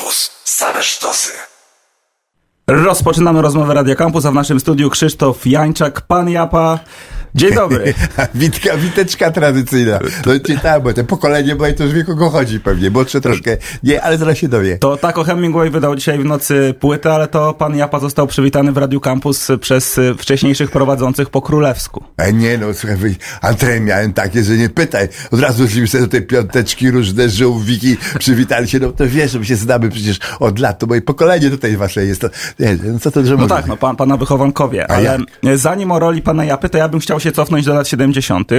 Campus. Same sztosy. Rozpoczynamy rozmowę Radio Campus, a w naszym studiu Krzysztof Jańczak, pan Japa. Dzień dobry. Witka, witeczka tradycyjna. No czytałem, bo te pokolenie moje to już wie kogo chodzi pewnie, młodsze troszkę. Nie, ale zaraz się dowie. To tak o Hemingway wydał dzisiaj w nocy płytę, ale to pan Japa został przywitany w Radio Campus przez wcześniejszych prowadzących po królewsku. A nie no, słuchaj, Andrzej miałem takie, że nie pytaj. Od razu szliśmy sobie do tej piąteczki, różne żółwiki, przywitali się, no to wiesz, my się znamy przecież od lat, to moje pokolenie tutaj wasze jest, to nie, no co to, że No mówię? tak, no pan, pana wychowankowie, A ale jak? zanim o roli pana Japy, to ja bym chciał się cofnąć do lat 70.,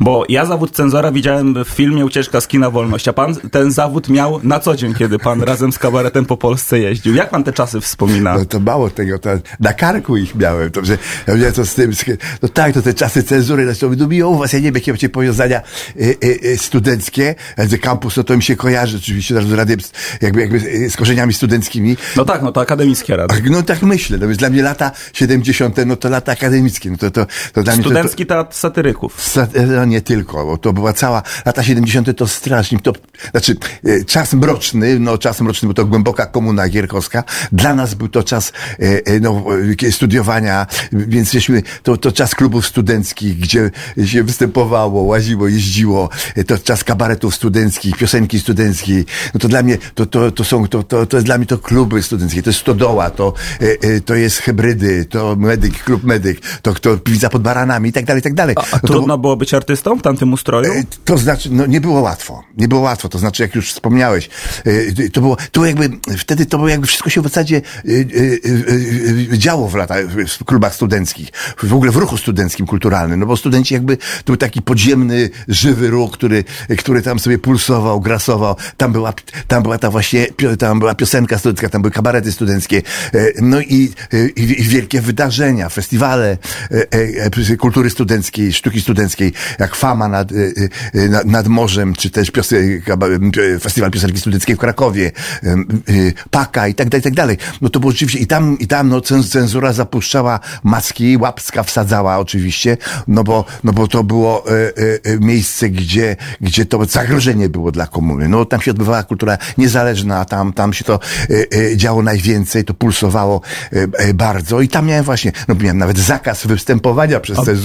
bo ja zawód cenzora widziałem w filmie Ucieczka z kina Wolność, a pan ten zawód miał na co dzień, kiedy pan razem z kabaretem po Polsce jeździł. Jak pan te czasy wspomina? No to mało tego, to na karku ich miałem, to, że ja to z tym, no tak, to te czasy cenzury, zresztą mówią u was, ja nie wiem, jakie macie powiązania y, y, y, studenckie, że kampus, no to mi się kojarzy oczywiście z radiem, jakby, jakby z korzeniami studenckimi, No tak, no to akademickie rady. No tak myślę, no więc dla mnie lata 70. no to lata akademickie, no to, to, to dla mnie to, to, Studencki teatr satyryków. Sa- No nie tylko, bo to była cała, lata 70. to strasznie, to, znaczy e, czas mroczny, no czas mroczny, bo to głęboka komuna gierkowska. Dla nas był to czas e, e, no, e, studiowania, więc żeśmy, to, to czas klubów studenckich, gdzie się występowało, łaziło, jeździło, e, to czas kabaretów studenckich, piosenki studenckiej. No to dla mnie, to, to, to są, to, to, to jest dla mnie to kluby studenckie, to jest Stodoła, to, e, e, to jest Hybrydy, to Medyk, Klub Medyk, to, to Piwnica pod Baranami i tak dalej, i tak dalej. A, a to- trudno było być artystą w tamtym ustroju? E, To znaczy, no nie było łatwo. Nie było łatwo. To znaczy, jak już wspomniałeś, e, to było, to jakby, wtedy to było jakby wszystko się w zasadzie e, działo w latach, w klubach studenckich. W ogóle w ruchu studenckim, kulturalnym. No bo studenci jakby, to był taki podziemny, żywy ruch, który, który tam sobie pulsował, grasował. Tam była, tam była ta właśnie, tam była piosenka studencka, tam były kabarety studenckie. No i, i, i wielkie wydarzenia, festiwale e, e, e, kultury studenckiej, sztuki studenckiej, jak Fama nad, e, e, nad, nad morzem, czy też piose, kaba- e, Festiwal Piosenki Studenckiej w Krakowie, Paka i tak dalej, i tak dalej. No to było rzeczywiście, i tam, i tam no, cen- cenzura zapuszczała maski, łapska wsadzała oczywiście, no bo, no bo to było miejsce, gdzie, gdzie to zagrożenie było dla komuny. No tam się odbywała kultura niezależna, tam, tam się to działo najwięcej, to pulsowało bardzo i tam miałem właśnie, no miałem nawet zakaz występowania przez cenzurę.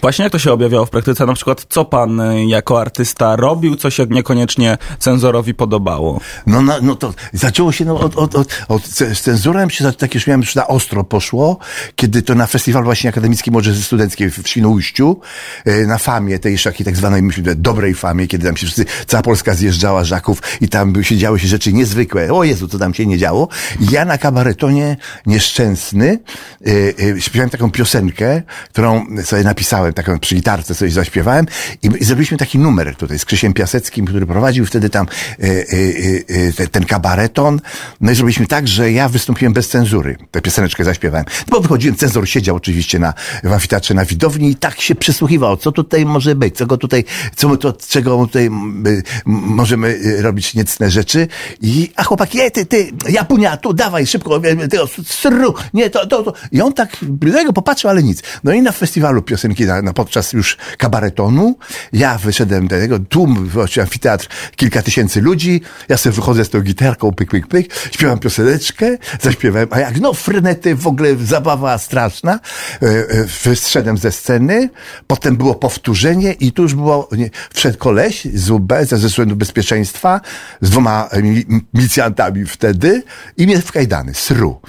Właśnie jak to się objawiało w praktyce? Na przykład, co pan y, jako artysta robił, co się niekoniecznie cenzorowi podobało? No, no, no to zaczęło się no, od, od, od, od z cenzurą się tak już miałem już na ostro poszło, kiedy to na festiwal właśnie akademickim Młodzieży Studenckiej w Świnoujściu, e, na famie tej takiej tak zwanej myślę, dobrej famie, kiedy tam się wszyscy, cała Polska zjeżdżała żaków i tam się działy się rzeczy niezwykłe. O Jezu, co tam się nie działo. Ja na kabaretonie nieszczęsny e, e, śpiewałem taką piosenkę, którą sobie napisałem, taką przy gitarce coś zaśpiewałem i, zrobiliśmy taki numer tutaj z Krzysiem Piaseckim, który prowadził wtedy tam e, e, e, e, te- ten kabareton. No i zrobiliśmy tak, że ja wystąpiłem bez cenzury. Tę pioseneczkę zaśpiewałem. No bo wychodziłem, cenzor siedział oczywiście na, w amfiteatrze na widowni i tak się przysłuchiwał, co tutaj może być, co go tutaj, co my to, czego tutaj y, możemy y, robić niecne rzeczy. I, a chłopaki, ej, ty, ty, Japunia, tu, dawaj, szybko, e, tego, sru, nie, to, to, to. I on tak, tego popatrzył, ale nic. No i na festiwalu piosenki, na, na podczas już kabaretonu, ja wyszedłem do tego, tłum, właśnie amfiteatr, kilka tysięcy ludzi, ja sobie wychodzę z tą gitarką, pyk, pyk, pyk, śpiewam pioseneczkę, zaśpiewałem, a jak, no, frynety, w ogóle zabawa straszna, e, e, wyszedłem ze sceny, potem było powtórzenie i tu już było, nie, wszedł koleś z UB, ze względu bezpieczeństwa, z dwoma e, mili- milicjantami wtedy i mnie w kajdany, sru.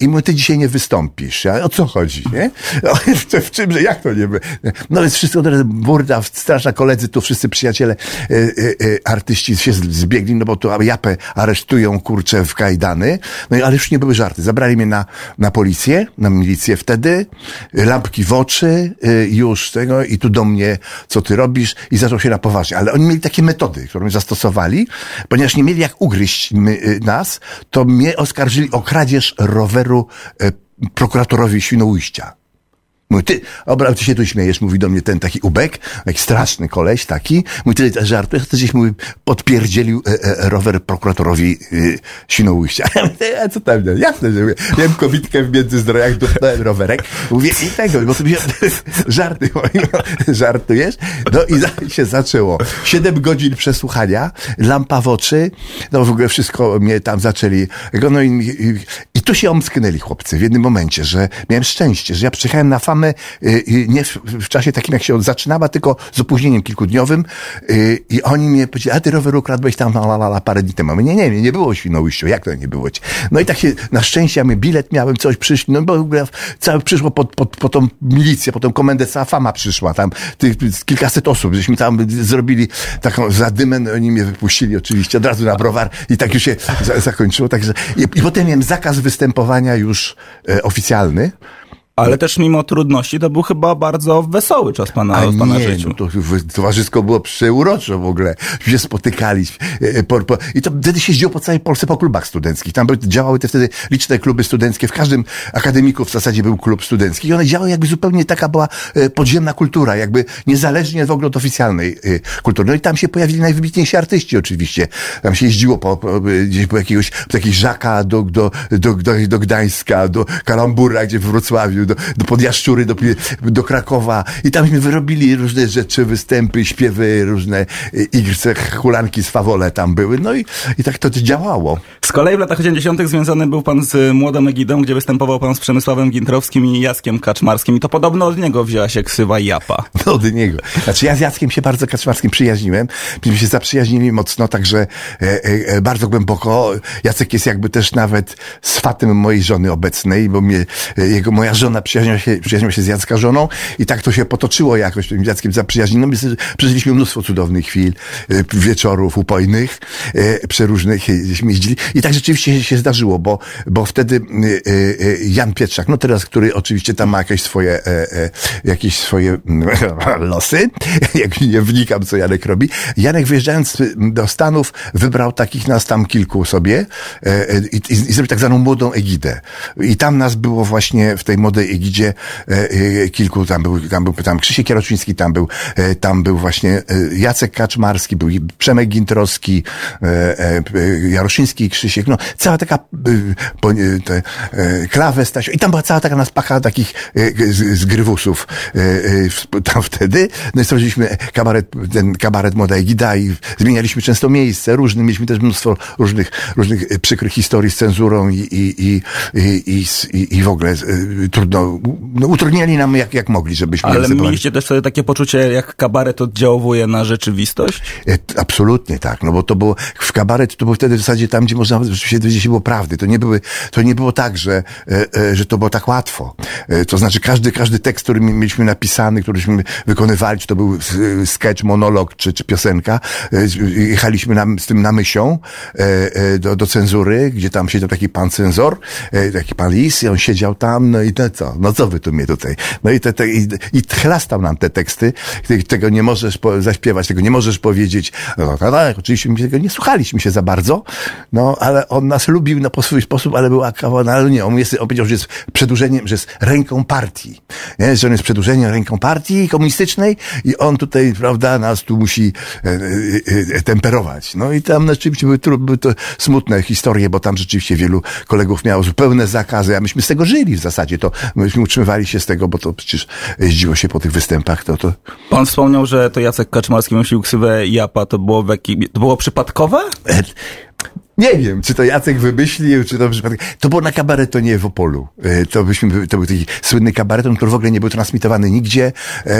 I mówi, ty dzisiaj nie wystąpisz. Ja, o co chodzi, nie? W, w czym, że jak to nie by? No więc wszystko, burda, straszna koledzy, tu wszyscy przyjaciele, e, e, e, artyści się zbiegli, no bo tu japę aresztują, kurczę, w kajdany. No ale już nie były żarty. Zabrali mnie na, na policję, na milicję wtedy, lampki w oczy, e, już tego i tu do mnie, co ty robisz i zaczął się na poważnie. Ale oni mieli takie metody, które zastosowali, ponieważ nie mieli jak ugryźć my, e, nas, to mnie oskarżyli o kradzież roweru e, prokuratorowi Świnoujścia. Mówi, ty, obra, ty się tu śmiejesz, mówi do mnie ten taki ubek, taki straszny koleś taki. Mówi, ty też żartujesz, to gdzieś mówi, podpierdzielił e, e, rower prokuratorowi e, Świnoujścia. Ja mówię, a co tam, no, jasne, że mówię, miałem kobitkę w międzyzdrojach, dupnąłem rowerek. Mówię, i tego, bo sobie żarty, mówię, żartujesz? No i się zaczęło. Siedem godzin przesłuchania, lampa w oczy, no w ogóle wszystko mnie tam zaczęli, no i, i, i tu się omsknęli chłopcy w jednym momencie, że miałem szczęście, że ja przyjechałem na famę y, nie w, w, czasie takim, jak się zaczynała, tylko z opóźnieniem kilkudniowym y, i oni mnie powiedzieli, a ty rower ukradłeś tam la, la, la, parę dni temu. Nie, nie, nie, było Świnoujściu, jak to nie było? No i tak się, na szczęście ja my bilet miałem, coś przyszli, no bo w całe przyszło pod, pod, pod tą milicję, po tą komendę, cała fama przyszła, tam tych, kilkaset osób, żeśmy tam zrobili taką zadymę, no, oni mnie wypuścili oczywiście od razu na browar i tak już się za, zakończyło, także i, i potem miałem zakaz występowania już e, oficjalny, ale też mimo trudności to był chyba bardzo wesoły czas pana, A pana nie, życiu. No to towarzysko było przeuroczo w ogóle. Się spotykaliśmy. E, po, po, I to wtedy się jeździło po całej Polsce po klubach studenckich. Tam działały te wtedy liczne kluby studenckie. W każdym akademiku w zasadzie był klub studencki. I one działały jakby zupełnie taka była e, podziemna kultura, jakby niezależnie w ogóle od oficjalnej e, kultury. No i tam się pojawili najwybitniejsi artyści oczywiście. Tam się jeździło po, po gdzieś po jakiegoś, po jakiegoś Żaka do, do, do, do, do Gdańska, do Kalambura, gdzie w Wrocławiu, do, do Podjaszczury, do, do Krakowa i tamśmy wyrobili różne rzeczy, występy, śpiewy, różne igrce, hulanki z fawole tam były, no i, i tak to działało. Z kolei w latach 80. związany był pan z Młodą Egidą, gdzie występował pan z Przemysławem Gintrowskim i Jackiem Kaczmarskim i to podobno od niego wzięła się ksywa Japa. No od niego. Znaczy ja z Jackiem się bardzo Kaczmarskim przyjaźniłem, myśmy się zaprzyjaźnili mocno, także e, e, bardzo głęboko. Jacek jest jakby też nawet swatem mojej żony obecnej, bo mnie, e, jego, moja żona przyjaźniła się, przyjaźniła się z Jacka żoną i tak to się potoczyło jakoś tym Jackiem zaprzyjaźnioną. No, przeżyliśmy mnóstwo cudownych chwil, e, wieczorów upojnych, e, przeróżnych, żeśmy jeździli i tak rzeczywiście się zdarzyło, bo, bo wtedy Jan Pietrzak, no teraz, który oczywiście tam ma jakieś swoje, jakieś swoje losy, jak nie wnikam, co Janek robi. Janek wyjeżdżając do Stanów wybrał takich nas tam kilku sobie i, i, i zrobił tak zwaną młodą egidę. I tam nas było właśnie w tej młodej egidzie kilku, tam był, tam był tam Krzysiek Jaroczyński, tam był, tam był właśnie Jacek Kaczmarski, był Przemek Gintrowski, Jaroszyński, Krzysiek, no cała taka te, klawę Stasio. I tam była cała taka naspaka takich z, z grywusów. Tam wtedy. No i stworzyliśmy kabaret, ten kabaret Młoda Egida i zmienialiśmy często miejsce różne, mieliśmy też mnóstwo różnych, różnych przykrych historii z cenzurą i, i, i, i, i, i w ogóle trudno, no, utrudniali nam jak, jak mogli, żebyśmy... Ale mieliście też wtedy takie poczucie, jak kabaret oddziałuje na rzeczywistość? Absolutnie tak, no bo to było, w kabaret to było wtedy w zasadzie tam, gdzie można rzeczywiście dowiedzieć się było prawdy. To nie były, to nie było tak, że, że to było tak łatwo. To znaczy każdy, każdy tekst, który mieliśmy napisany, któryśmy wykonywali, czy to był sketch, monolog, czy, czy piosenka, jechaliśmy na, z tym na myślą do, do cenzury, gdzie tam siedział taki pan cenzor, taki pan Lis i on siedział tam, no i to co? No co wy tu mnie tutaj? No i, te, te, i, i chlastał nam te teksty, tego nie możesz zaśpiewać, tego nie możesz powiedzieć. No, tak, oczywiście my tego nie słuchaliśmy się za bardzo, no ale on nas lubił na swój sposób, ale był akawa, no, on, jest, on powiedział, że jest przedłużeniem, że jest ręką partii, nie? że on jest przedłużeniem ręką partii komunistycznej i on tutaj, prawda, nas tu musi e, e, e, temperować. No i tam rzeczywiście były, były to smutne historie, bo tam rzeczywiście wielu kolegów miało zupełne zakazy, a myśmy z tego żyli w zasadzie, to myśmy utrzymywali się z tego, bo to przecież jeździło się po tych występach, to to... Pan wspomniał, że to Jacek Kaczmarski nosił ksywę Japa, to było, w jakim, to było przypadkowe? Nie wiem, czy to Jacek wymyślił, czy to przypadek. To było na kabaretonie w Opolu. To, byśmy, to był taki słynny kabareton, który w ogóle nie był transmitowany nigdzie,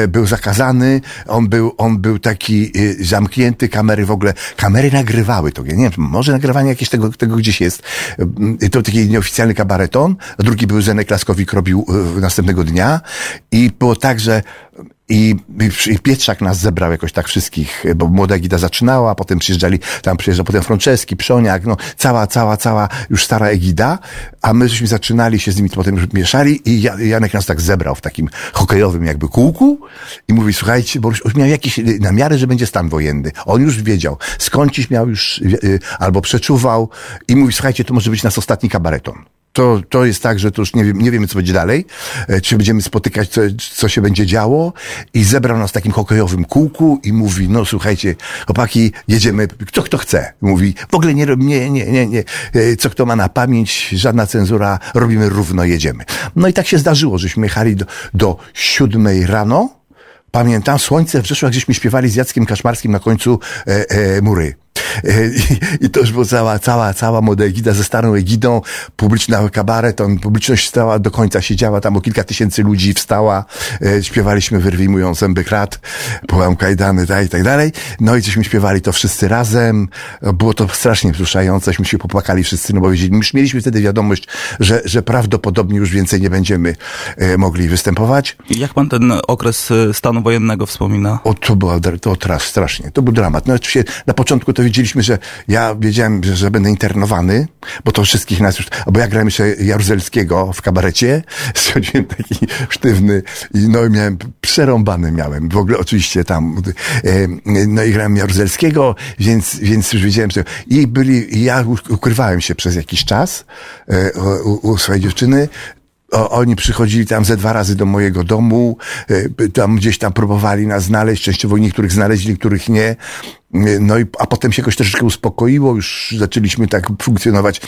był zakazany, on był, on był taki zamknięty, kamery w ogóle, kamery nagrywały to. Ja nie wiem, może nagrywanie jakieś tego, tego gdzieś jest. To taki nieoficjalny kabareton, drugi był Zenek Laskowik robił następnego dnia i było tak, że i, i Pietrzak nas zebrał jakoś tak wszystkich, bo młoda Gida zaczynała, potem przyjeżdżali, tam przyjeżdżał potem Franceski, Przoniak, no cała, cała, cała już stara Egida, a my żeśmy zaczynali się z nimi potem już mieszali i Janek nas tak zebrał w takim hokejowym jakby kółku i mówi, słuchajcie, bo już miał jakieś namiary, że będzie stan wojenny. On już wiedział, skądś miał już albo przeczuwał i mówi, słuchajcie, to może być nas ostatni kabareton. To, to jest tak, że to już nie, wiem, nie wiemy, co będzie dalej, e, czy będziemy spotykać, co, co się będzie działo i zebrał nas w takim hokejowym kółku i mówi, no słuchajcie, chłopaki, jedziemy, kto kto chce. Mówi, w ogóle nie, nie, nie, nie, nie, e, co kto ma na pamięć, żadna cenzura, robimy równo, jedziemy. No i tak się zdarzyło, żeśmy jechali do, do siódmej rano, pamiętam, słońce wzeszło, jak żeśmy śpiewali z Jackiem Kaszmarskim na końcu e, e, mury. I, I to już była cała, cała, cała młoda egida ze starą egidą, publiczna kabaret, on, publiczność stała do końca, siedziała tam o kilka tysięcy ludzi, wstała, e, śpiewaliśmy wyrwijmują zęby krat, połam kajdany, tak, i tak dalej. No i żeśmy śpiewali to wszyscy razem, było to strasznie wzruszająceśmy się popłakali wszyscy, no bo wiedzieli, już mieliśmy wtedy wiadomość, że, że prawdopodobnie już więcej nie będziemy e, mogli występować. I jak pan ten okres e, stanu wojennego wspomina? O, to było, to teraz strasznie, to był dramat. No oczywiście na początku to wiedzieliśmy, że ja wiedziałem, że, że będę internowany, bo to wszystkich nas już, bo ja grałem jeszcze Jaruzelskiego w kabarecie, schodziłem taki sztywny i no i miałem, przerąbany miałem, w ogóle oczywiście tam, e, no i grałem Jaruzelskiego, więc, więc już wiedziałem, że i byli, ja ukrywałem się przez jakiś czas e, u, u swojej dziewczyny, o, oni przychodzili tam ze dwa razy do mojego domu, e, tam gdzieś tam próbowali nas znaleźć, częściowo niektórych znaleźli, niektórych nie. E, no i, a potem się jakoś troszeczkę uspokoiło, już zaczęliśmy tak funkcjonować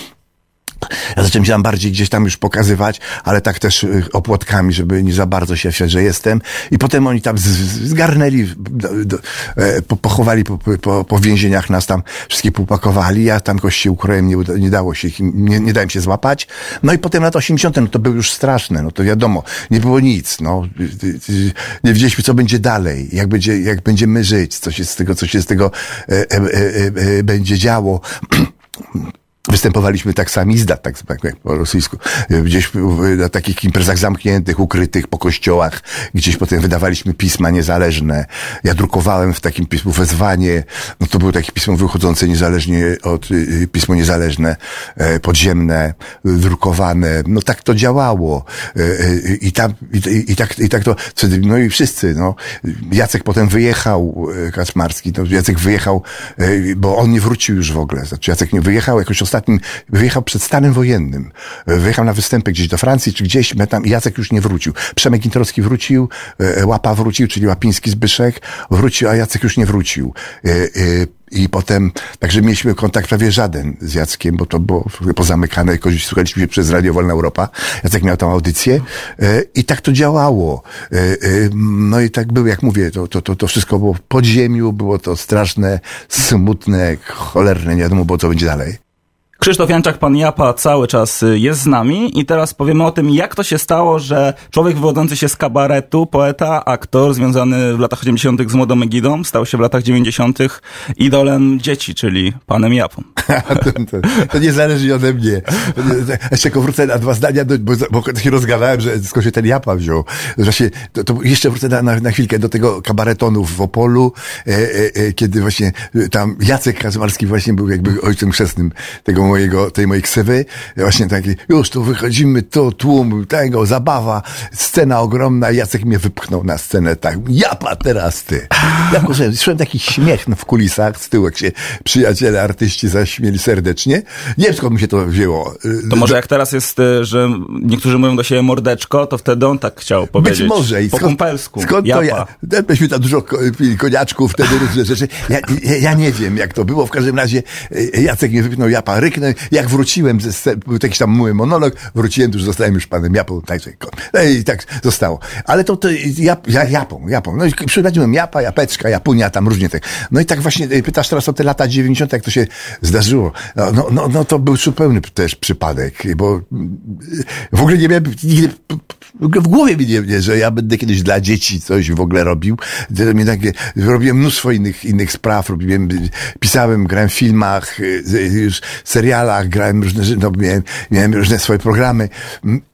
ja się tam bardziej gdzieś tam już pokazywać, ale tak też y, opłotkami, żeby nie za bardzo się że jestem. I potem oni tam zgarnęli, e, pochowali po, po, po więzieniach nas tam, wszystkie półpakowali. Ja tam jakoś się ukrojem, nie, nie dało się, nie, nie dałem się złapać. No i potem lata 80. no to były już straszne, no to wiadomo, nie było nic, no. Nie wiedzieliśmy, co będzie dalej, jak będzie, jak będziemy żyć, co się z tego, co się z tego e, e, e, e będzie działo. Występowaliśmy tak sami zdat, tak jak po rosyjsku, gdzieś na takich imprezach zamkniętych, ukrytych po kościołach, gdzieś potem wydawaliśmy pisma niezależne. Ja drukowałem w takim pismu wezwanie, no to było takie pismo wychodzące niezależnie od, y, y, pismo niezależne, e, podziemne, drukowane, no tak to działało. E, e, I tam, i, i tak, i tak to, no i wszyscy, no. Jacek potem wyjechał, Kaczmarski, no Jacek wyjechał, bo on nie wrócił już w ogóle. Znaczy Jacek nie wyjechał jakoś ostatnio ostatnim, wyjechał przed stanem wojennym. Wyjechał na występy gdzieś do Francji, czy gdzieś, tam Jacek już nie wrócił. Przemek Intorowski wrócił, e, Łapa wrócił, czyli Łapiński Zbyszek wrócił, a Jacek już nie wrócił. E, e, I potem, także mieliśmy kontakt prawie żaden z Jackiem, bo to było pozamykane, jakoś słuchaliśmy się przez Radio Wolna Europa. Jacek miał tam audycję i tak to działało. No i tak było, jak mówię, to, to, to, to wszystko było w podziemiu, było to straszne, smutne, cholerne, nie wiadomo było, co będzie dalej. Krzysztof Janczak, pan Japa, cały czas y, jest z nami i teraz powiemy o tym, jak to się stało, że człowiek wywodzący się z kabaretu, poeta, aktor, związany w latach 80. z Młodą Egidą, stał się w latach 90. idolem dzieci, czyli panem Japą. to, to, to, nie zależy ode mnie. Jeszcze tylko wrócę na dwa zdania, bo, bo się rozgadałem, że skąd się ten Japa wziął. Że to, to jeszcze wrócę na, na, na, chwilkę do tego kabaretonu w Opolu, e, e, e, kiedy właśnie tam Jacek Kaczmarski właśnie był jakby ojcem chrzestnym tego mojego, tej mojej ksywy. Właśnie taki, już tu wychodzimy, to tłum, tego, zabawa, scena ogromna. Jacek mnie wypchnął na scenę tak, japa teraz ty. Ja słyszałem taki śmiech w kulisach z tyłu, jak się przyjaciele, artyści zaśmieli serdecznie. Nie wiem, skąd mi się to wzięło. To może jak teraz jest, y, że niektórzy mówią do siebie mordeczko, to wtedy on tak chciał powiedzieć. Być może. I po skąd, kumpelsku. Skąd japa. to ja? Myśmy tam dużo koniaczków, wtedy różne rzeczy. Ja, ja, ja, nie wiem, jak to było. W każdym razie y, Jacek mnie wypchnął japa, ryknę jak wróciłem, był jakiś tam mój monolog, wróciłem, już zostałem już panem Japą, tak, no i tak zostało. Ale to, to ja, ja, Japą, Japą. No i przyprowadziłem Japa, Japeczka, Japunia, tam różnie tak. No i tak właśnie y, pytasz teraz o te lata 90., jak to się zdarzyło. No, no, no, no to był zupełny też przypadek, bo w ogóle nie miałem nigdy w głowie mi nie, nie, że ja będę kiedyś dla dzieci coś w ogóle robił. Robiłem mnóstwo innych, innych spraw, robiłem, pisałem, grałem w filmach, już serialach, grałem różne, no, miałem, miałem różne swoje programy.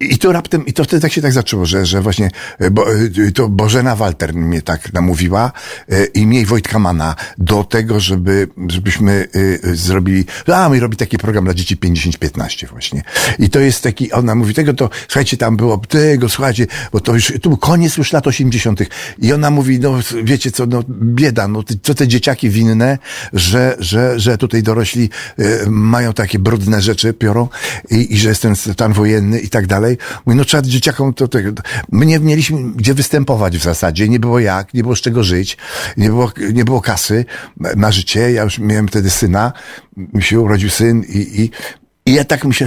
I to raptem, i to wtedy tak się tak zaczęło, że, że właśnie, e, bo, e, to Bożena Walter mnie tak namówiła e, i mnie i Wojtka Mana do tego, żeby, żebyśmy zrobili, a my robi taki program dla dzieci 50-15 właśnie. I to jest taki, ona mówi tego, to słuchajcie, tam było tego, słuchajcie, bo to już, tu był koniec już lat 80. I ona mówi, no wiecie co, no bieda, no co te dzieciaki winne, że, że, że tutaj dorośli mają tak takie brudne rzeczy piorą i, i że jest ten stan wojenny i tak dalej. Mówię, no trzeba dzieciakom to, to, my nie mieliśmy gdzie występować w zasadzie, nie było jak, nie było z czego żyć, nie było, nie było kasy na życie, ja już miałem wtedy syna, mi się urodził syn i, i i ja tak mi się,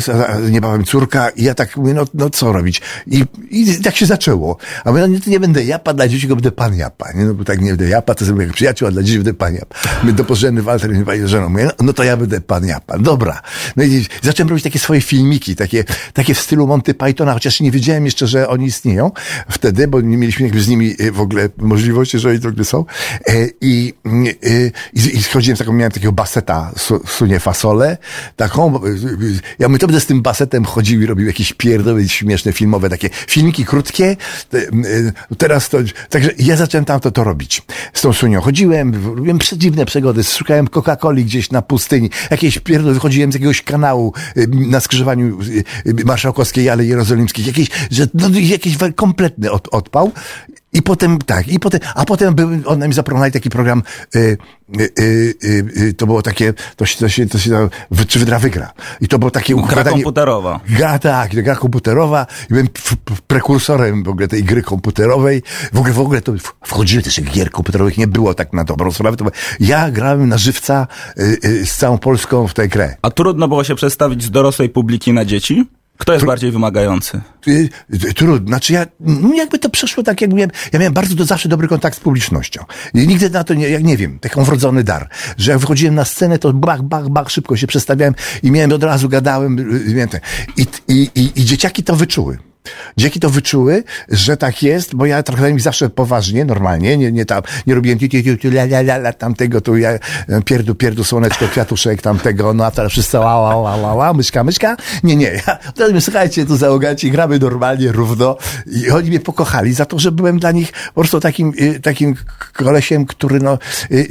niebawem córka, i ja tak mówię, no, no co robić? I, I tak się zaczęło. A mówię, no nie, nie będę japa, dla dzieci go będę pan japa, nie? No bo tak nie będę japa, to sobie jak przyjaciół, a dla dzieci będę pan japa. My do pożeny Walter mi pani żoną, mówię, no, no to ja będę pan japa. Dobra. No i zacząłem robić takie swoje filmiki, takie, takie w stylu Monty Pythona, chociaż nie wiedziałem jeszcze, że oni istnieją wtedy, bo nie mieliśmy jakby z nimi e, w ogóle możliwości, że oni w ogóle są. E, I, e, i, i schodziłem taką, miałem takiego baseta, sunie fasole, taką, ja my to będę z tym basetem chodził i robił jakieś pierdoły śmieszne filmowe, takie filmiki krótkie. Teraz to, także ja zacząłem tam to, to robić. Z tą Sunią chodziłem, robiłem przedziwne przygody, szukałem Coca-Coli gdzieś na pustyni, jakieś pierdoły, wychodziłem z jakiegoś kanału na skrzyżowaniu Marszałkowskiej Alei Jerozolimskiej, jakieś, że, no, jakiś kompletny od, odpał. I potem, tak, i potem, a potem był, one mi zaproponowali taki program, y, y, y, y, to było takie, to się, to się, to się, czy wydra wygra. I to było takie układanie. Gra komputerowa. Gra, tak, gra komputerowa. I byłem prekursorem w ogóle tej gry komputerowej. W ogóle, w ogóle to wchodziły też gier komputerowych, nie było tak na dobrą sprawę. To ja grałem na żywca y, y, z całą Polską w tę grę. A trudno było się przedstawić z dorosłej publiki na dzieci? Kto jest bardziej wymagający? Trudno. Znaczy ja, no jakby to przeszło tak, jak miałem, ja miałem bardzo do, zawsze dobry kontakt z publicznością. I nigdy na to nie, jak nie wiem, taką wrodzony dar, że jak wychodziłem na scenę, to bach, bach, bach, szybko się przestawiałem i miałem od razu, gadałem, i, i, i, i dzieciaki to wyczuły. Dzięki to wyczuły, że tak jest, bo ja trochę mi zawsze poważnie, normalnie, nie, nie tam, nie robiłem ti, ti, ti, ti, la, la, la, la, tamtego, tu ja, e, pierdu, pierdu, słoneczko, kwiatuszek, tamtego, no a teraz wszyscy ła, ła, ła, ła, ła, myszka, myszka. Nie, nie, ja, teraz mówię, słuchajcie, tu załogaci, gramy normalnie, równo i oni mnie pokochali za to, że byłem dla nich po prostu takim, y, takim kolesiem, który no, y, y,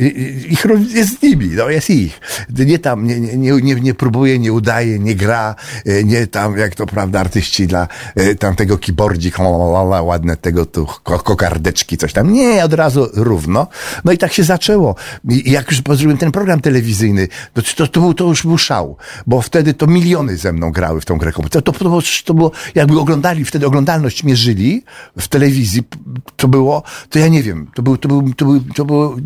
ich jest z nimi, no, jest ich. Nie tam, nie, nie, nie, nie próbuje, nie udaje, nie gra, nie tam, jak to prawda, artyści dla tamtego keyboardzik, ładne tego tu kokardeczki, coś tam. Nie, od razu równo. No i tak się zaczęło. I jak już zrobiłem ten program telewizyjny, to, to, to, był, to już był szał, bo wtedy to miliony ze mną grały w tą grę komputerową. To, to, było, to było, jakby oglądali, wtedy oglądalność mierzyli w telewizji, to było, to ja nie wiem, to był, to był, to był, to było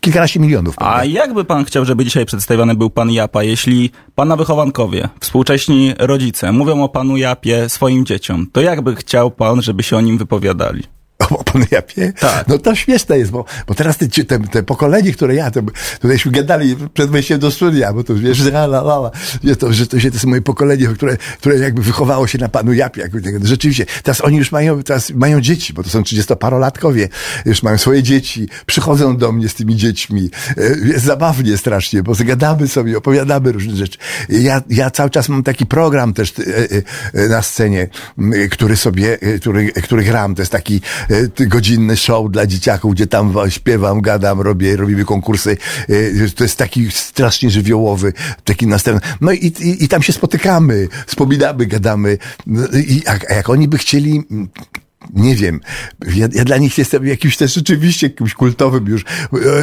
kilkanaście milionów. A jakby pan chciał, żeby dzisiaj przedstawiony był pan Japa, jeśli pana wychowankowie, współcześni rodzice mówią o panu Japie swoim dzieciom, to jakby chciał pan, żeby się o nim wypowiadali? o pan Japie? Tak. No to śmieszne jest, bo, bo teraz te, te, te pokolenie, które ja, to, tudajśmy gadali przed wejściem do studia, bo to wiesz, la, la, la, że to, że to, się, to jest moje pokolenie, które, które jakby wychowało się na panu Japie. Rzeczywiście, teraz oni już mają, teraz mają dzieci, bo to są trzydziestoparolatkowie, już mają swoje dzieci, przychodzą do mnie z tymi dziećmi. E, jest zabawnie strasznie, bo zagadamy sobie, opowiadamy różne rzeczy. Ja, ja cały czas mam taki program też e, e, na scenie, który sobie, który, który gram, to jest taki godzinny show dla dzieciaków, gdzie tam śpiewam, gadam, robię, robimy konkursy. E, to jest taki strasznie żywiołowy, taki następny. No i, i, i tam się spotykamy, wspominamy, gadamy. No I, a, a jak oni by chcieli nie wiem, ja, ja, dla nich jestem jakimś też rzeczywiście jakimś kultowym już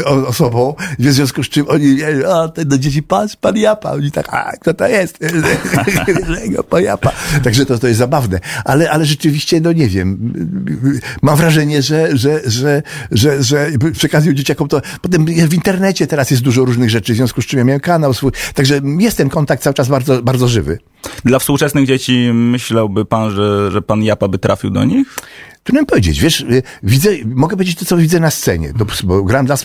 e, osobą, w związku z czym oni, a ten do dzieci, patrz, pan Japa, oni tak, a kto to jest? pan Japa. Także to, to jest zabawne. Ale, ale rzeczywiście, no nie wiem, mam wrażenie, że, że, że, że, że przekazują dzieciakom to, potem w internecie teraz jest dużo różnych rzeczy, w związku z czym ja miałem kanał swój, także jest ten kontakt cały czas bardzo, bardzo żywy. Dla współczesnych dzieci myślałby pan, że, że pan Japa by trafił do nich? Trudno powiedzieć, wiesz, y, widzę, mogę powiedzieć to, co widzę na scenie, bo gram dla,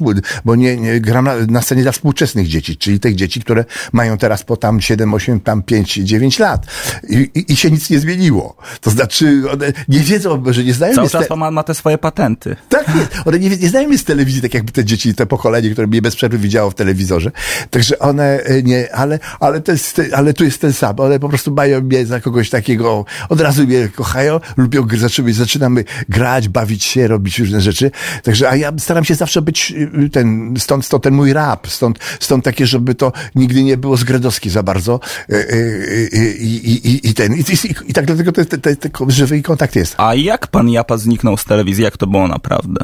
bo nie, nie gram na, na, scenie dla współczesnych dzieci, czyli tych dzieci, które mają teraz po tam 7, 8, tam 5, 9 lat i, i, i się nic nie zmieniło. To znaczy, one nie wiedzą, że nie znają Cały czas te... ma, ma te swoje patenty. Tak jest. One nie, nie znają mnie z telewizji, tak jakby te dzieci, te pokolenie, które mnie bez przerwy widziało w telewizorze. Także one y, nie, ale, ale, to jest, ale tu jest ten sam. One po prostu mają mnie za kogoś takiego, od razu mnie kochają, lubią gry, zaczynamy, zaczynamy grać, bawić się, robić różne rzeczy. Także, a ja staram się zawsze być y, ten, stąd to ten mój rap, stąd, stąd takie, żeby to nigdy nie było zgredowski za bardzo y, y, i, i, i, i ten, i, i, tak dlatego ten, ten, ten, ten żywy kontakt jest. A jak pan Japa zniknął z telewizji? Jak to było naprawdę?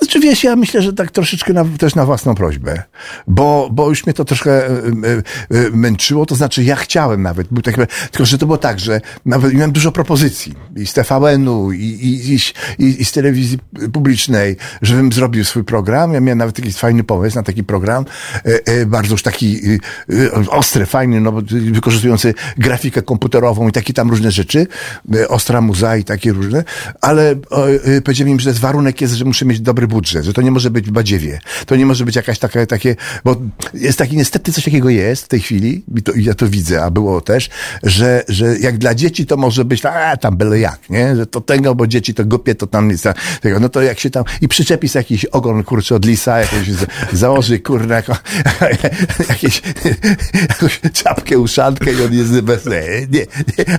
Znaczy wiesz, ja myślę, że tak troszeczkę na, też na własną prośbę, bo, bo już mnie to troszkę męczyło, to znaczy ja chciałem nawet, był tak, tylko że to było tak, że nawet miałem dużo propozycji i z TVN-u, i, i, i, i z telewizji publicznej, żebym zrobił swój program. Ja miałem nawet taki fajny pomysł na taki program, bardzo już taki ostry, fajny, no, wykorzystujący grafikę komputerową i takie tam różne rzeczy, ostra muza i takie różne, ale powiedziałem im, że warunek jest, że muszę mieć dobry budżet, że to nie może być badziewie, to nie może być jakaś taka, takie, bo jest taki, niestety coś takiego jest w tej chwili, i to, ja to widzę, a było też, że, że jak dla dzieci to może być, a tam byle jak, nie, że to tego, bo dzieci to głupie, to tam jest tego, no to jak się tam, i przyczepi sobie jakiś ogon, kurczę, od lisa, jakąś założy, kurde, jako, jakieś, jakąś czapkę, uszankę i on jest bez, nie, nie,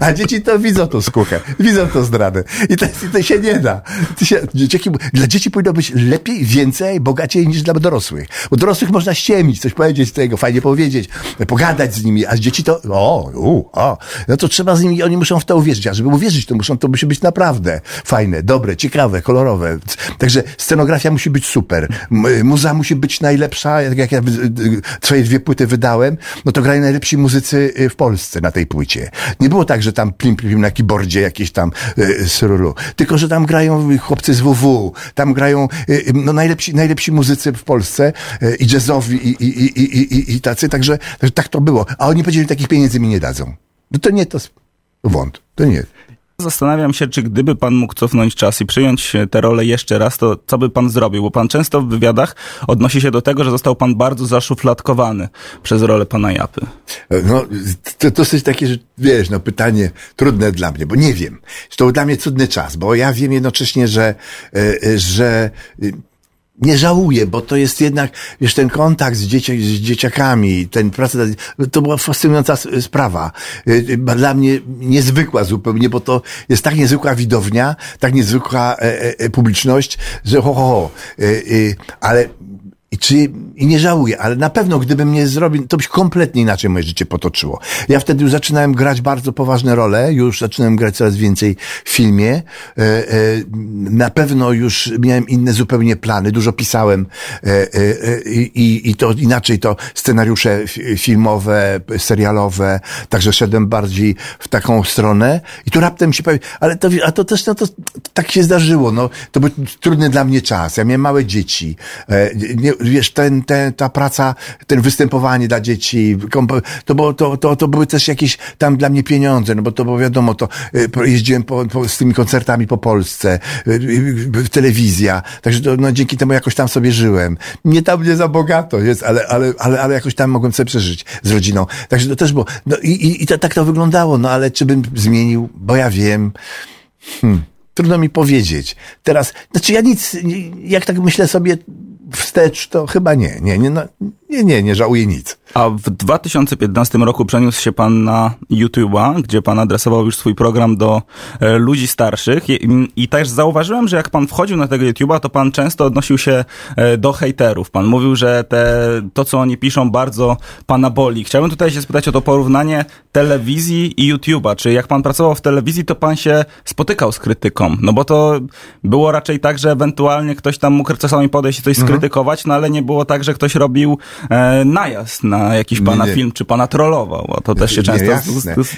a dzieci to widzą tą skórkę, widzą to zdradę i to, to się nie da. Się, dzieci, dla dzieci powinno być lepiej, więcej, bogaciej niż dla dorosłych. Bo dorosłych można ściemić, coś powiedzieć tego, fajnie powiedzieć, pogadać z nimi, a dzieci to, o, u, o, no to trzeba z nimi, oni muszą w to uwierzyć, a żeby uwierzyć, to muszą, to musi być naprawdę fajne, dobre, ciekawe, kolorowe. Także scenografia musi być super, muza musi być najlepsza, jak ja swoje dwie płyty wydałem, no to grają najlepsi muzycy y, w Polsce na tej płycie. Nie było tak, że tam plim, plim na keyboardzie jakieś tam y, srulu, tylko, że tam grają chłopcy z WW, tam grają y, y, no, najlepsi, najlepsi muzycy w Polsce y, i jazzowi i, i, i, i, i tacy, także, także tak to było. A oni powiedzieli, takich pieniędzy mi nie dadzą. No to nie, to wąt, to nie. Zastanawiam się, czy gdyby pan mógł cofnąć czas i przyjąć tę rolę jeszcze raz, to co by pan zrobił? Bo pan często w wywiadach odnosi się do tego, że został pan bardzo zaszufladkowany przez rolę pana Japy. No, to dosyć takie, że wiesz, no pytanie trudne dla mnie, bo nie wiem. To był dla mnie trudny czas, bo ja wiem jednocześnie, że, e, e, że nie żałuję, bo to jest jednak, wiesz, ten kontakt z, dzieci, z dzieciakami, ten praca, to była fascynująca sprawa. Y, y, dla mnie niezwykła zupełnie, bo to jest tak niezwykła widownia, tak niezwykła e, e, e publiczność, że ho, ho, ho. E, ale i, czy, I nie żałuję, ale na pewno gdybym nie zrobił, to by się kompletnie inaczej moje życie potoczyło. Ja wtedy już zaczynałem grać bardzo poważne role, już zaczynałem grać coraz więcej w filmie. E, e, na pewno już miałem inne zupełnie plany, dużo pisałem e, i, i to inaczej to scenariusze filmowe, serialowe, także szedłem bardziej w taką stronę i tu raptem się pojawił, ale to, a to też, no to tak się zdarzyło, no, to był trudny dla mnie czas, ja miałem małe dzieci, nie, wiesz, ten, ten, ta praca, ten występowanie dla dzieci, to, było, to, to, to były też jakieś tam dla mnie pieniądze, no bo to było wiadomo, to y, jeździłem po, po, z tymi koncertami po Polsce, y, y, telewizja, także to, no, dzięki temu jakoś tam sobie żyłem. Nie tam nie za bogato jest, ale, ale, ale, ale jakoś tam mogłem sobie przeżyć z rodziną. Także to też było. No i, i, i to, tak to wyglądało, no ale czy bym zmienił, bo ja wiem, hmm, trudno mi powiedzieć. Teraz, znaczy ja nic, jak tak myślę sobie, wstecz, to chyba nie, nie, nie, no, nie, nie, nie żałuję nic. A w 2015 roku przeniósł się pan na YouTube'a, gdzie pan adresował już swój program do e, ludzi starszych I, i też zauważyłem, że jak pan wchodził na tego YouTube'a, to pan często odnosił się e, do hejterów. Pan mówił, że te, to, co oni piszą, bardzo pana boli. Chciałbym tutaj się spytać o to porównanie telewizji i YouTube'a. Czy jak pan pracował w telewizji, to pan się spotykał z krytyką? No bo to było raczej tak, że ewentualnie ktoś tam mógł czasami podejść i coś mhm. skrytykować, no ale nie było tak, że ktoś robił e, najazd na jakiś pana nie, film, czy pana trollował, a to też się często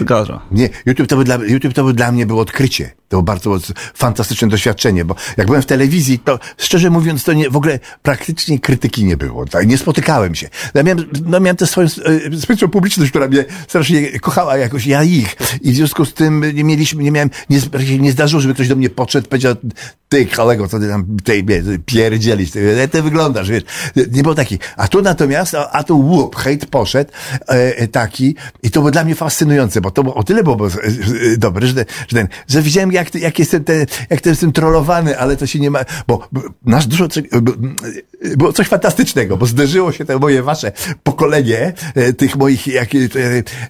zdarza. Nie, YouTube to, był dla, YouTube to był dla mnie było odkrycie. To było bardzo fantastyczne doświadczenie, bo jak byłem w telewizji, to szczerze mówiąc, to nie, w ogóle praktycznie krytyki nie było. Tak? Nie spotykałem się. Ja miałem, no, miałem tę swoją e, specjalną publiczność, która mnie strasznie kochała jakoś, ja ich. I w związku z tym nie mieliśmy, nie miałem, nie, nie zdarzyło, żeby ktoś do mnie podszedł, powiedział, ty kolego, co ty tam tej, pierdzielisz, ty, ty wyglądasz, wiesz. Nie było taki. A tu natomiast, a, a tu łup, hejt poszedł e, e, taki i to było dla mnie fascynujące, bo to było, o tyle było e, e, dobre, że, że, ten, że widziałem jak jak, jestem te, jak jestem trollowany, ale to się nie ma, bo, bo nasz dużo, bo, było coś fantastycznego, bo zderzyło się to moje wasze pokolenie, e, tych moich, jak, e,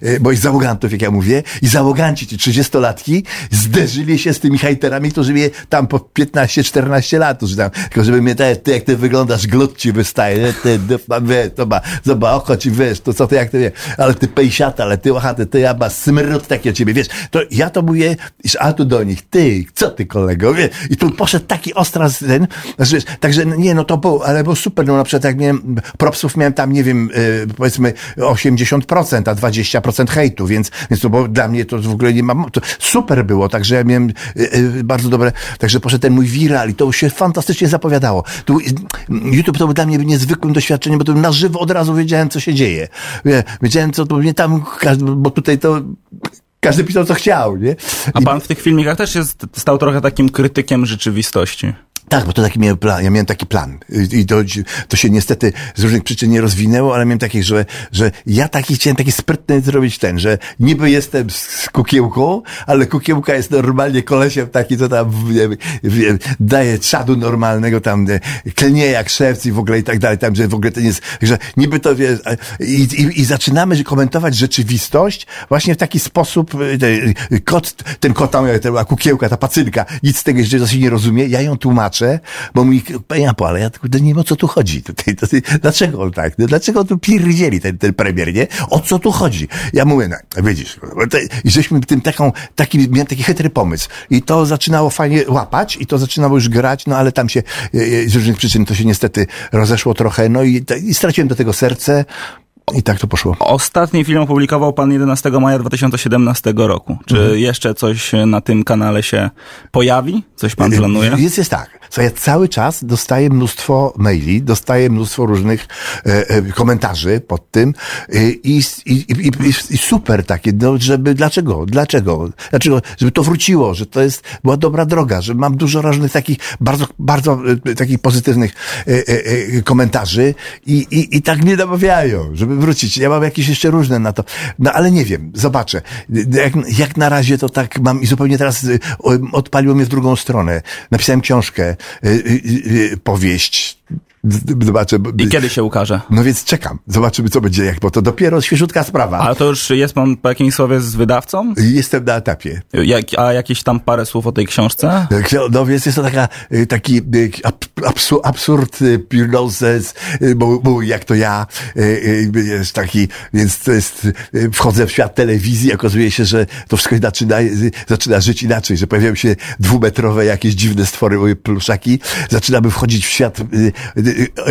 e, moich załogantów, jak ja mówię, i załoganci, ci 30-latki, zderzyli się z tymi hejterami, którzy mnie tam po 15-14 lat, że tam, tylko żeby mnie, ty, jak ty wyglądasz, glut ci wystaje, ty, wie, to ma, zobacz, oko ci wiesz, to co ty, jak ty wie, ale ty pejsiata, ale ty łachaty, ty jaba, smród taki o ciebie, wiesz, to ja to mówię, a tu do nich, ty, co ty kolego, wie, i tu poszedł taki ostras ten, że, także nie, no to było, ale było super, no na przykład jak miałem, propsów miałem tam, nie wiem, yy, powiedzmy 80%, a 20% hejtu, więc, więc to było dla mnie to w ogóle nie mam, super było, także ja miałem yy, yy, bardzo dobre, także poszedł ten mój viral i to się fantastycznie zapowiadało. Tu, YouTube to był dla mnie niezwykłym doświadczeniem, bo to na żywo od razu wiedziałem, co się dzieje. Wiedziałem, co to mnie tam, bo tutaj to każdy pisał, co chciał, nie? A pan w tych filmikach też jest, stał trochę takim krytykiem rzeczywistości. Tak, bo to taki miałem plan, ja miałem taki plan. I to, to się niestety z różnych przyczyn nie rozwinęło, ale miałem taki, że, że ja taki chciałem taki sprytny zrobić ten, że niby jestem z kukiełką, ale kukiełka jest normalnie kolesiem taki, co tam wiem, daje czadu normalnego, tam klnie jak szewc i w ogóle i tak dalej, tam, że w ogóle nie jest, że niby to wiesz, i, i, i zaczynamy komentować rzeczywistość właśnie w taki sposób, kot, ten kot tam, ta kukiełka, ta pacynka, nic z tego jeszcze się nie rozumie, ja ją tłumaczę, bo mówi, ja ale ja kurde, nie wiem o co tu chodzi tutaj. To, dlaczego on tak? No, dlaczego tu pierdzieli ten, ten premier, nie? O co tu chodzi? Ja mówię, no, widzisz, i żeśmy tym taką, taki, miałem taki chytry pomysł. I to zaczynało fajnie łapać i to zaczynało już grać, no ale tam się e, e, z różnych przyczyn to się niestety rozeszło trochę, no i, i straciłem do tego serce. I tak to poszło. Ostatni film opublikował pan 11 maja 2017 roku. Czy mhm. jeszcze coś na tym kanale się pojawi? Coś pan planuje? Jest, jest tak. Co ja cały czas dostaję mnóstwo maili, dostaję mnóstwo różnych e, e, komentarzy pod tym e, i, i, i, i, super takie, no, żeby, dlaczego, dlaczego, dlaczego, żeby to wróciło, że to jest, była dobra droga, że mam dużo różnych takich bardzo, bardzo e, takich pozytywnych e, e, komentarzy i, i, i tak mnie namawiają, żeby wrócić. Ja mam jakieś jeszcze różne na to, no ale nie wiem, zobaczę. Jak, jak na razie to tak mam i zupełnie teraz odpaliło mnie w drugą stronę. Napisałem książkę, Y, y, y, powieść Zobaczę. I kiedy się ukaże? No więc czekam. Zobaczymy, co będzie, jak, bo to dopiero świeżutka sprawa. Ale to już jest pan po jakimś słowie z wydawcą? Jestem na etapie. Jak, a jakieś tam parę słów o tej książce? No więc jest to taka, y, taki y, absur, absurd, y, nonsense, bo, bo jak to ja, jest taki, więc to jest, wchodzę w świat telewizji, okazuje się, że to wszystko zaczyna, zaczyna żyć inaczej, że pojawiają się dwumetrowe jakieś dziwne stwory, moje pluszaki, zaczynamy wchodzić w świat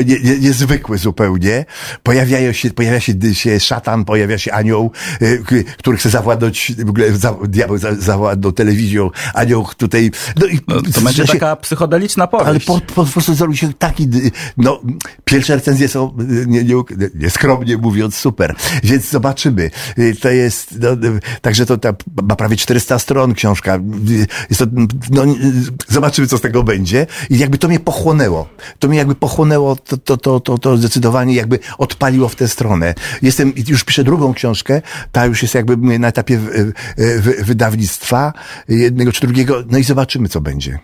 nie, nie, niezwykły zupełnie. Pojawiają się, pojawia się, się szatan, pojawia się anioł, y, który chce zawładnąć, w ogóle za, diabeł za, zawładnął telewizją, anioł tutaj. No, i, no, to będzie się, taka psychodeliczna powieść. Ale po, po, po prostu zrobił się taki, no, pierwsze recenzje są, nie, nie, nieskromnie mówiąc, super. Więc zobaczymy. Y, to jest, no, także to ta, ma prawie 400 stron książka. Jest to, no, zobaczymy, co z tego będzie. I jakby to mnie pochłonęło. To mnie jakby pochłonęło pochłonęło to, to, to, to, to zdecydowanie jakby odpaliło w tę stronę. Jestem, już piszę drugą książkę, ta już jest jakby na etapie wydawnictwa jednego czy drugiego, no i zobaczymy, co będzie.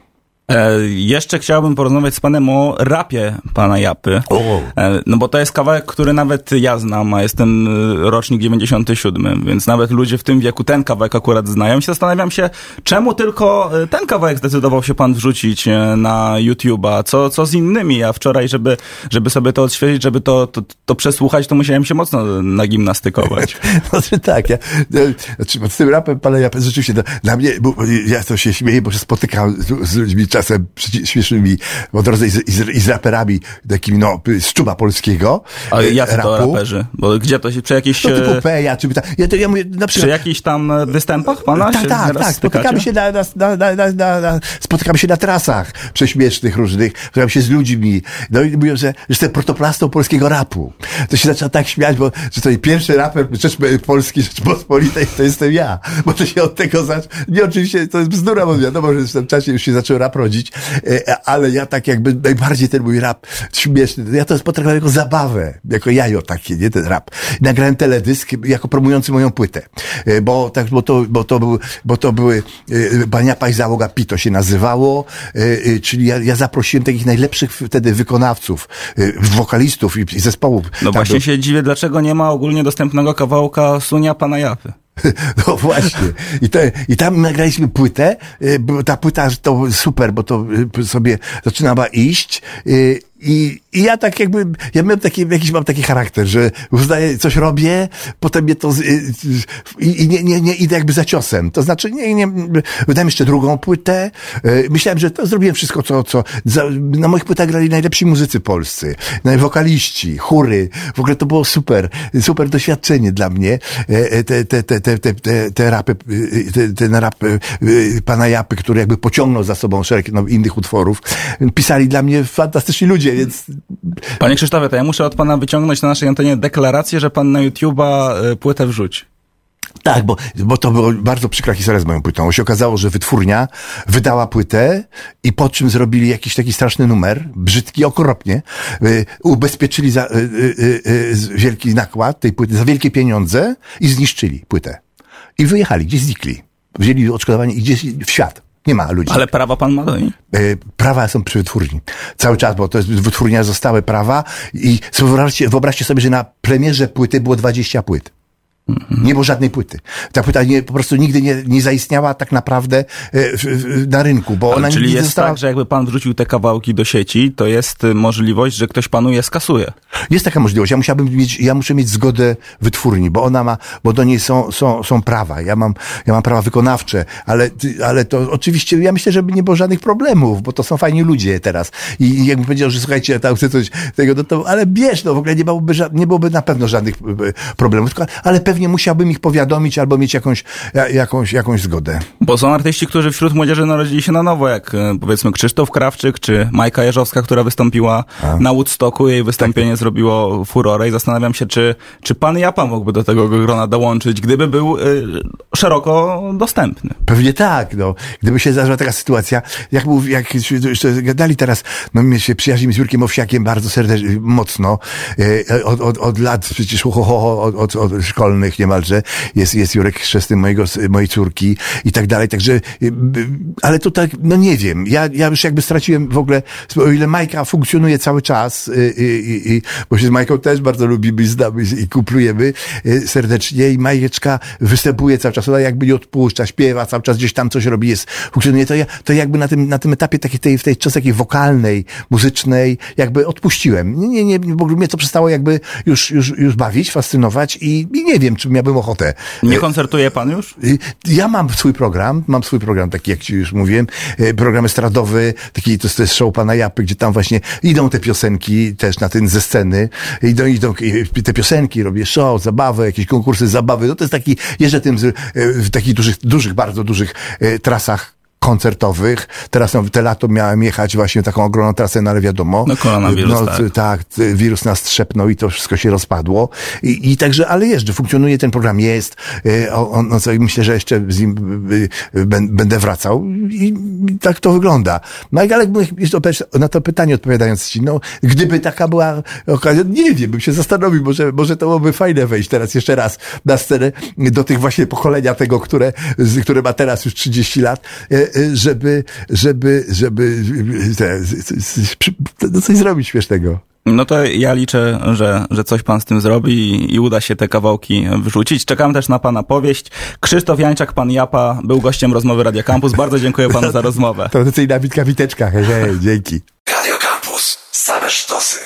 E, jeszcze chciałbym porozmawiać z panem o rapie pana Japy. O. E, no bo to jest kawałek, który nawet ja znam, a jestem e, rocznik 97, więc nawet ludzie w tym wieku ten kawałek akurat znają. I zastanawiam się, czemu tylko ten kawałek zdecydował się pan wrzucić na YouTube'a? Co, co z innymi? Ja wczoraj, żeby, żeby sobie to odświeżyć, żeby to, to, to przesłuchać, to musiałem się mocno nagimnastykować. Znaczy tak, ja, znaczy, z tym rapem pana Japy rzeczywiście, no, dla mnie, bo ja to się śmieję, bo się spotykam z, z ludźmi czasem śmiesznymi po drodze i z, i, z, i z raperami takimi, no, z czuba polskiego. A jacy rapu. to raperzy? Bo gdzie to się, przy jakichś... To typu Peja, czy tak. Ja, to, ja mówię, na przykład... Przy jakichś tam e, występach pana Tak, tak, tak. Spotykamy się na, na, na, na, na, spotykamy się na trasach prześmiesznych różnych, spotykamy się z ludźmi. No i mówią, że, że jestem protoplastą polskiego rapu. To się zaczyna tak śmiać, bo że to pierwszy raper Rzecz, Polski Rzeczpospolitej to jestem ja. Bo to się od tego zaczyna. Nie, oczywiście to jest bzdura, bo wiadomo, że w tym czasie już się zaczął rap chodzić, e, ale ja tak jakby najbardziej ten mój rap śmieszny, ja to potraktowałem jako zabawę, jako jajo takie, nie ten rap. Nagrałem teledysk jako promujący moją płytę, e, bo tak, bo to, bo to był, bo to były e, Baniapa i Załoga Pito się nazywało, czyli ja, ja zaprosiłem takich najlepszych wtedy wykonawców, wokalistów i, i zespołów. No właśnie był... się dziwię, dlaczego nie ma ogólnie dostępnego kawałka Sunia Pana Japy. No właśnie. I, te, I tam nagraliśmy płytę. Y, ta płyta to super, bo to y, sobie zaczynała iść. Y, I, I ja tak jakby, ja miałem taki, jakiś mam taki charakter, że uznaję, coś robię, potem mnie to, i, i nie, nie, nie idę jakby za ciosem. To znaczy, nie, nie, wydałem jeszcze drugą płytę. Myślałem, że to zrobiłem wszystko, co, co, za, na moich płytach grali najlepsi muzycy polscy, wokaliści, chóry. W ogóle to było super, super doświadczenie dla mnie. Te, te, te, te, te, te, te rapy, te, ten rap pana Japy, który jakby pociągnął za sobą szereg no, innych utworów, pisali dla mnie fantastyczni ludzie, więc... Panie Krzysztofie, to ja muszę od pana wyciągnąć na naszej antenie deklarację, że pan na YouTube'a e, płytę wrzuci. Tak, bo, bo to była bardzo przykra historia z moją płytą. Bo się okazało, że wytwórnia wydała płytę i po czym zrobili jakiś taki straszny numer, brzydki okropnie, y, ubezpieczyli za y, y, y, wielki nakład tej płyty za wielkie pieniądze i zniszczyli płytę. I wyjechali, gdzieś znikli. Wzięli odszkodowanie i gdzieś w świat. Nie ma ludzi. Ale prawa pan ma do niej? Prawa są przy wytwórni. Cały czas, bo to jest wytwórnia zostały prawa i wyobraźcie, wyobraźcie sobie, że na premierze płyty było 20 płyt. Nie było żadnej płyty. Ta płyta nie, po prostu nigdy nie, nie zaistniała tak naprawdę e, w, w, na rynku, bo ona Czyli jest została... tak, że jakby pan wrzucił te kawałki do sieci, to jest e, możliwość, że ktoś panu je skasuje. Jest taka możliwość. Ja musiałbym mieć, ja muszę mieć zgodę wytwórni, bo ona ma, bo do niej są, są, są prawa. Ja mam, ja mam prawa wykonawcze, ale, ale to oczywiście, ja myślę, że nie było żadnych problemów, bo to są fajni ludzie teraz. I, i jakbym powiedział, że słuchajcie, ja tam chcę coś tego, no to, ale bierz, no w ogóle nie byłoby, nie byłoby na pewno żadnych e, problemów, tylko, ale pewnie pewnie musiałbym ich powiadomić albo mieć jakąś, jakąś, jakąś zgodę. Bo są artyści, którzy wśród młodzieży narodzili się na nowo, jak e, powiedzmy Krzysztof Krawczyk czy Majka Jerzowska, która wystąpiła A. na Woodstocku. Jej wystąpienie tak. zrobiło furorę i zastanawiam się, czy, czy pan Japa mógłby do tego grona dołączyć, gdyby był y, szeroko dostępny. Pewnie tak, no. Gdyby się zdarzyła taka sytuacja, jak, mów, jak gadali teraz, no my się przyjaźnimy z Jurkiem Owsiakiem bardzo serdecznie, mocno, e, od, od, od lat przecież ho, ho, ho, od, od, od szkolnych, niemalże, jest, jest Jurek chrzestnym mojego, mojej córki i tak dalej, także, y, y, ale to tak, no nie wiem, ja, ja już jakby straciłem w ogóle, o ile Majka funkcjonuje cały czas, y, i, i, bo się z Majką też bardzo lubimy, znamy i kuplujemy serdecznie i Majeczka występuje cały czas, ona jakby nie odpuszcza, śpiewa, cały czas gdzieś tam coś robi, jest, funkcjonuje, to ja, to jakby na tym, na tym etapie takiej, tej, w tej czas takiej wokalnej, muzycznej, jakby odpuściłem. Nie, nie, nie, w ogóle mnie to przestało jakby już, już, już bawić, fascynować i, i nie wiem, czy miałbym ochotę. Nie koncertuje pan już? Y, ja mam swój program, mam swój program, taki jak ci już mówiłem, y, program estradowy, taki to, to jest show pana Japy, gdzie tam właśnie idą te piosenki też na ten ze sceny, idą, idą te piosenki, robię show, zabawę, jakieś konkursy zabawy, no to jest taki, jeżdżę tym w takich dużych, dużych, bardzo dużych trasach koncertowych. Teraz no, te lato miałem jechać właśnie taką ogromną trasę, no ale wiadomo. No koronawirus, no, tak. tak. wirus nas trzepnął i to wszystko się rozpadło. I, i także, ale jeżdżę, funkcjonuje, ten program jest. E, on, no, co, myślę, że jeszcze z nim będę wracał i tak to wygląda. No ale na to pytanie odpowiadając ci, no gdyby taka była okazja, nie wiem, bym się zastanowił, może, może to byłoby fajne wejść teraz jeszcze raz na scenę do tych właśnie pokolenia tego, które, które ma teraz już 30 lat e, żeby, żeby, żeby te, no coś zrobić śmiesznego. No to ja liczę, że, że coś pan z tym zrobi i, i, uda się te kawałki wrzucić. Czekam też na pana powieść. Krzysztof Jańczak, pan Japa, był gościem rozmowy Radio Campus. Bardzo dziękuję panu za rozmowę. Tradycyjna bitka witeczka. Hej, hej, dzięki. Radio Campus. Same sztosy.